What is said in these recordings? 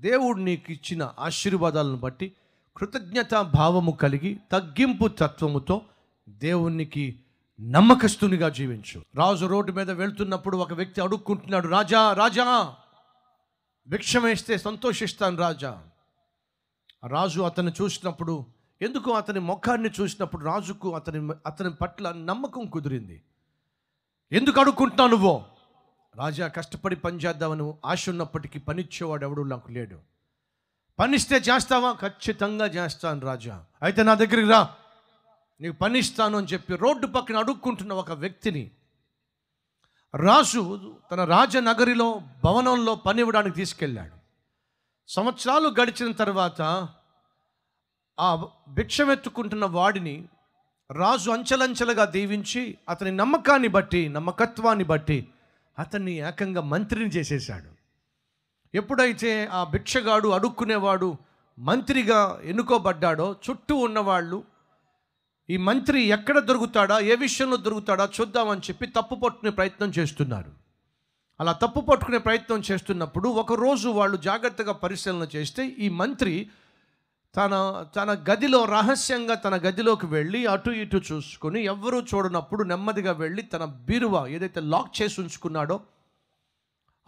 దేవుడు నీకు ఇచ్చిన ఆశీర్వాదాలను బట్టి కృతజ్ఞత భావము కలిగి తగ్గింపు తత్వముతో దేవునికి నమ్మకస్తునిగా జీవించు. రాజు రోడ్డు మీద వెళ్తున్నప్పుడు ఒక వ్యక్తి అడుక్కుంటున్నాడు రాజా రాజా భిక్షం వేస్తే సంతోషిస్తాను రాజా. రాజు అతన్ని చూసినప్పుడు ఎందుకు అతని ముఖాన్ని చూసినప్పుడు రాజుకు అతని అతని పట్ల నమ్మకం కుదిరింది? ఎందుకు అడుక్కుంటున్నావు నువ్వు? రాజా కష్టపడి పని చేద్దామని ఆశ ఉన్నప్పటికీ పనిచ్చేవాడు ఎవడు నాకు లేడు. పనిస్తే చేస్తావా? ఖచ్చితంగా చేస్తాను రాజా. అయితే నా దగ్గరికి రా. నీకు పనిస్తాను అని చెప్పి రోడ్డు పక్కన అడుక్కుంటున్న ఒక వ్యక్తిని రాజు తన రాజనగరిలో భవనంలో పని ఇవ్వడానికి తీసుకెళ్ళాడు. సంవత్సరాలు గడిచిన తర్వాత ఆ భిక్షమెత్తుకుంటున్న వాడిని రాజు అంచెలంచెలుగా దీవించి అతని నమ్మకాన్ని బట్టి నమ్మకత్వాన్ని బట్టి అతన్ని ఏకంగా మంత్రిని చేసేశాడు. ఎప్పుడైతే ఆ భిక్షగాడు అడుక్కునేవాడు మంత్రిగా ఎన్నుకోబడ్డాడో చుట్టూ ఉన్నవాళ్ళు ఈ మంత్రి ఎక్కడ దొరుకుతాడా ఏ విషయంలో దొరుకుతాడా చూద్దామని చెప్పి తప్పు పట్టుకునే ప్రయత్నం చేస్తున్నారు. అలా తప్పు పట్టుకునే ప్రయత్నం చేస్తున్నప్పుడు ఒకరోజు వాళ్ళు జాగ్రత్తగా పరిశీలన చేస్తే ఈ మంత్రి తన తన గదిలో రహస్యంగా తన గదిలోకి వెళ్ళి అటు ఇటు చూసుకొని ఎవరూ చూడనప్పుడు నెమ్మదిగా వెళ్ళి తన బీరువా ఏదైతే లాక్ చేసి ఉంచుకున్నాడో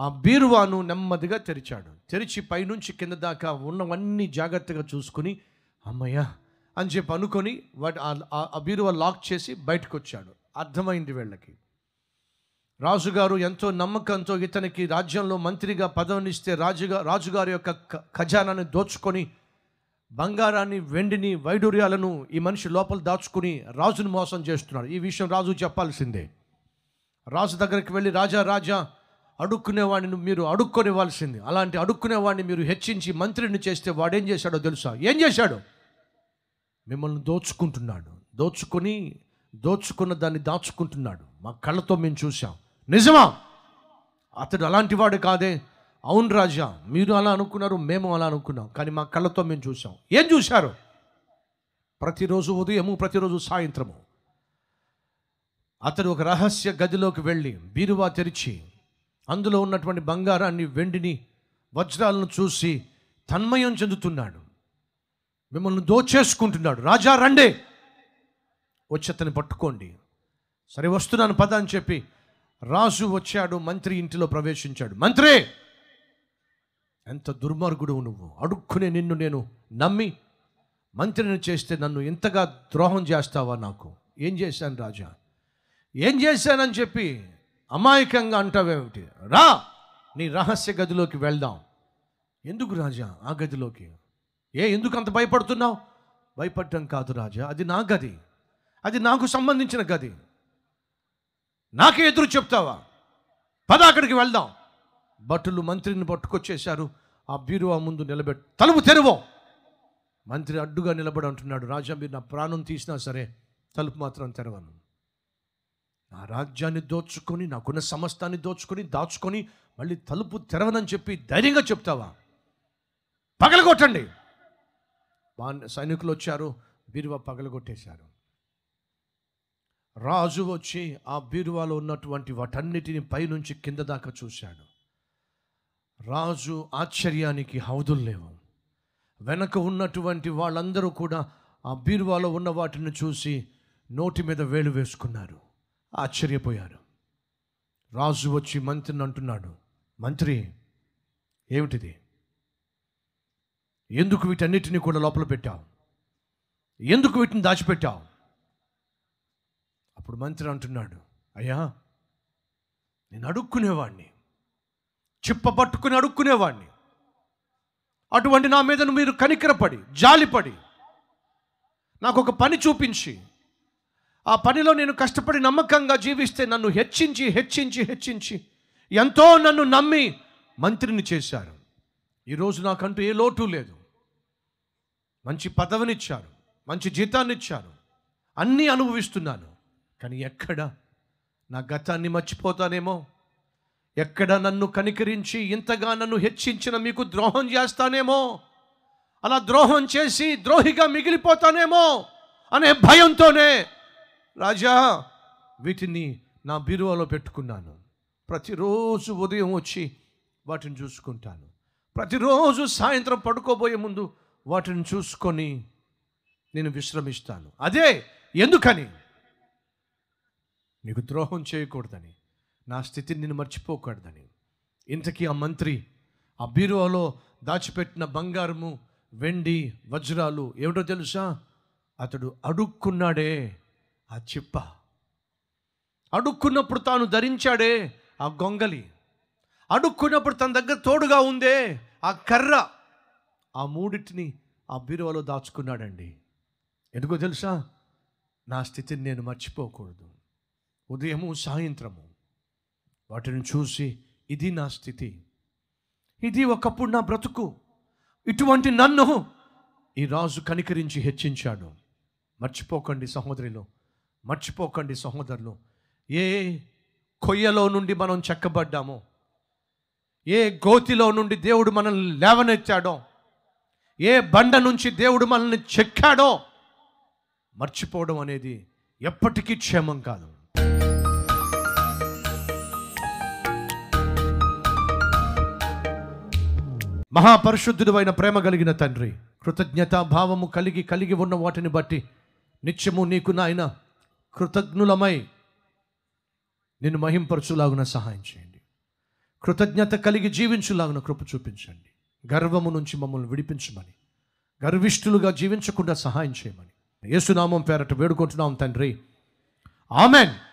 ఆ బీరువాను నెమ్మదిగా తెరిచాడు. తెరిచి పైనుంచి కింద దాకా ఉన్నవన్నీ జాగ్రత్తగా చూసుకుని అమ్మయ్యా అని చెప్పి అనుకొని వాటి ఆ- బీరువా లాక్ చేసి బయటకు వచ్చాడు అర్థమైంది వీళ్ళకి. రాజుగారు ఎంతో నమ్మకంతో ఇతనికి రాజ్యంలో మంత్రిగా పదవినిస్తే రాజుగా రాజుగారి యొక్క ఖజానాన్ని దోచుకొని బంగారాన్ని వెండిని వైడూర్యాలను ఈ మనిషి లోపల దాచుకుని రాజును మోసం చేస్తున్నాడు. ఈ విషయం రాజు చెప్పాల్సిందే. రాజు దగ్గరికి వెళ్ళి రాజా రాజా అడుక్కునేవాడిని మీరు అడుక్కొనివ్వాల్సింది. అలాంటి అడుక్కునేవాడిని మీరు హెచ్చించి మంత్రిని చేస్తే వాడేం చేశాడో తెలుసా? ఏం చేశాడు? మిమ్మల్ని దోచుకుంటున్నాడు. దోచుకొని దోచుకున్న దాన్ని దాచుకుంటున్నాడు. మా కళ్ళతో మేము చూసాం నిజమా? అతడు అలాంటి వాడు కాదే. అవును రాజా మీరు అలా అనుకున్నారు మేము అలా అనుకున్నాం. కానీ మా కళ్ళతో మేము చూసాం ఏం చూశారు? ప్రతిరోజు ఉదయము ప్రతిరోజు సాయంత్రము. అతడు ఒక రహస్య గదిలోకి వెళ్ళి బీరువా తెరిచి అందులో ఉన్నటువంటి బంగారాన్ని వెండిని వజ్రాలను చూసి తన్మయం చెందుతున్నాడు. మిమ్మల్ని దోచేసుకుంటున్నాడు. రాజా రండే! వచ్చి అతన్ని పట్టుకోండి. సరే వస్తున్నాను పద అని చెప్పి రాజు వచ్చాడు మంత్రి ఇంటిలో ప్రవేశించాడు. మంత్రి! ఎంత దుర్మార్గుడు నువ్వు? అడుక్కునే నిన్ను నేను నమ్మి మంత్రిని చేస్తే నన్ను ఇంతగా ద్రోహం చేస్తావా నాకు? ఏం చేశాను రాజా? ఏం చేశానని చెప్పి అమాయకంగా అంటావేమిటి? రా! నీ రహస్య గదిలోకి వెళ్దాం. ఎందుకు రాజా ఆ గదిలోకి? ఏ ఎందుకు అంత భయపడుతున్నావు? భయపడటం కాదు రాజా అది నా గది. అది నాకు సంబంధించిన గది. నాకే ఎదురు చెప్తావా? పద అక్కడికి వెళ్దాం. భటులు మంత్రిని పట్టుకొచ్చేశారు. ఆ బీరువా ముందు నిలబెట్టి తలుపు తెరువు! మంత్రి అడ్డుగా నిలబడి అంటున్నాడు. రాజా మీరు నా ప్రాణం తీసినా సరే తలుపు మాత్రం తెరవను. నా రాజ్యాన్ని దోచుకొని నాకున్న సమస్తాన్ని దోచుకొని దాచుకొని మళ్ళీ తలుపు తెరవనని చెప్పి ధైర్యంగా చెప్తావా? పగలగొట్టండి! వా- సైనికులు వచ్చారు. బీరువా పగలగొట్టేశారు. రాజు వచ్చి ఆ బీరువాలో ఉన్నటువంటి వాటన్నిటిని పైనుంచి కింద దాకా చూశాడు. రాజు ఆశ్చర్యానికి హౌదులు లేవు. వెనక ఉన్నటువంటి వాళ్ళందరూ కూడా ఆ బీరువాలో ఉన్న వాటిని చూసి నోటి మీద వేలు వేసుకున్నారు. ఆశ్చర్యపోయారు. రాజు వచ్చి మంత్రిని అంటున్నాడు. మంత్రి ఏమిటిది? ఎందుకు వీటన్నిటిని కూడా లోపల పెట్టావు? ఎందుకు వీటిని దాచిపెట్టావు? అప్పుడు మంత్రి అంటున్నాడు. అయ్యా నేను అడుక్కునేవాడిని చిప్ప పట్టుకుని అడుక్కునేవాడిని అటువంటి నా మీద మీరు కనికరపడి జాలిపడి నాకు ఒక పని చూపించి ఆ పనిలో నేను కష్టపడి నమ్మకంగా జీవిస్తే నన్ను హెచ్చించి హెచ్చించి హెచ్చించి ఎంతో నన్ను నమ్మి మంత్రిని చేశారు. ఈరోజు నాకంటూ ఏ లోటు లేదు. మంచి పదవినిచ్చారు మంచి జీతాన్ని ఇచ్చారు అన్నీ అనుభవిస్తున్నాను. కానీ ఎక్కడ? నా గతాన్ని మర్చిపోతానేమో? ఎక్కడ నన్ను కనికరించి ఇంతగా నన్ను హెచ్చించిన మీకు ద్రోహం చేస్తానేమో? అలా ద్రోహం చేసి ద్రోహిగా మిగిలిపోతానేమో? అనే భయంతోనే రాజా వీటిని నా బీరువాలో పెట్టుకున్నాను. ప్రతిరోజు ఉదయం వచ్చి వాటిని చూసుకుంటాను. ప్రతిరోజు సాయంత్రం పడుకోబోయే ముందు వాటిని చూసుకొని నేను విశ్రమిస్తాను. అదే ఎందుకని? నీకు ద్రోహం చేయకూడదని. నా స్థితిని నేను మర్చిపోకూడదని. ఇంతకీ ఆ మంత్రి ఆ బీరువాలో దాచిపెట్టిన బంగారము వెండి వజ్రాలు ఏమిటో తెలుసా? అతడు అడుక్కున్నాడే ఆ చిప్ప. అడుక్కున్నప్పుడు తాను ధరించాడే ఆ గొంగలి. అడుక్కున్నప్పుడు తన దగ్గర తోడుగా ఉందే ఆ కర్ర. ఆ మూడింటిని ఆ బీరువాలో దాచుకున్నాడండి. ఎందుకో తెలుసా? నా స్థితిని నేను మర్చిపోకూడదు. ఉదయము సాయంత్రము. వాటిని చూసి ఇది నా స్థితి. ఇది ఒకప్పుడు నా బ్రతుకు. ఇటువంటి నన్ను ఈ రాజు కనికరించి హెచ్చించాడు. మర్చిపోకండి సహోదరిలో మర్చిపోకండి సహోదరులు. ఏ కొయ్యలో నుండి మనం చెక్కబడ్డామో ఏ గోతిలో నుండి దేవుడు మనల్ని లేవనెత్తాడో ఏ బండ నుంచి దేవుడు మనల్ని చెక్కాడో మర్చిపోవడం అనేది ఎప్పటికీ క్షేమం కాదు. మహాపరిశుద్ధుడు అయిన ప్రేమ కలిగిన తండ్రి కృతజ్ఞత భావము కలిగి కలిగి ఉన్న వాటిని బట్టి నిత్యము నీకు నాయన కృతజ్ఞులమై నిన్ను మహింపరచులాగున సహాయం చేయండి. కృతజ్ఞత కలిగి జీవించులాగున కృప చూపించండి. గర్వము నుంచి మమ్మల్ని విడిపించమని గర్విష్ఠులుగా జీవించకుండా సహాయం చేయమని. యేసునామం పేరట వేడుకుంటున్నాం తండ్రి. ఆమెన్.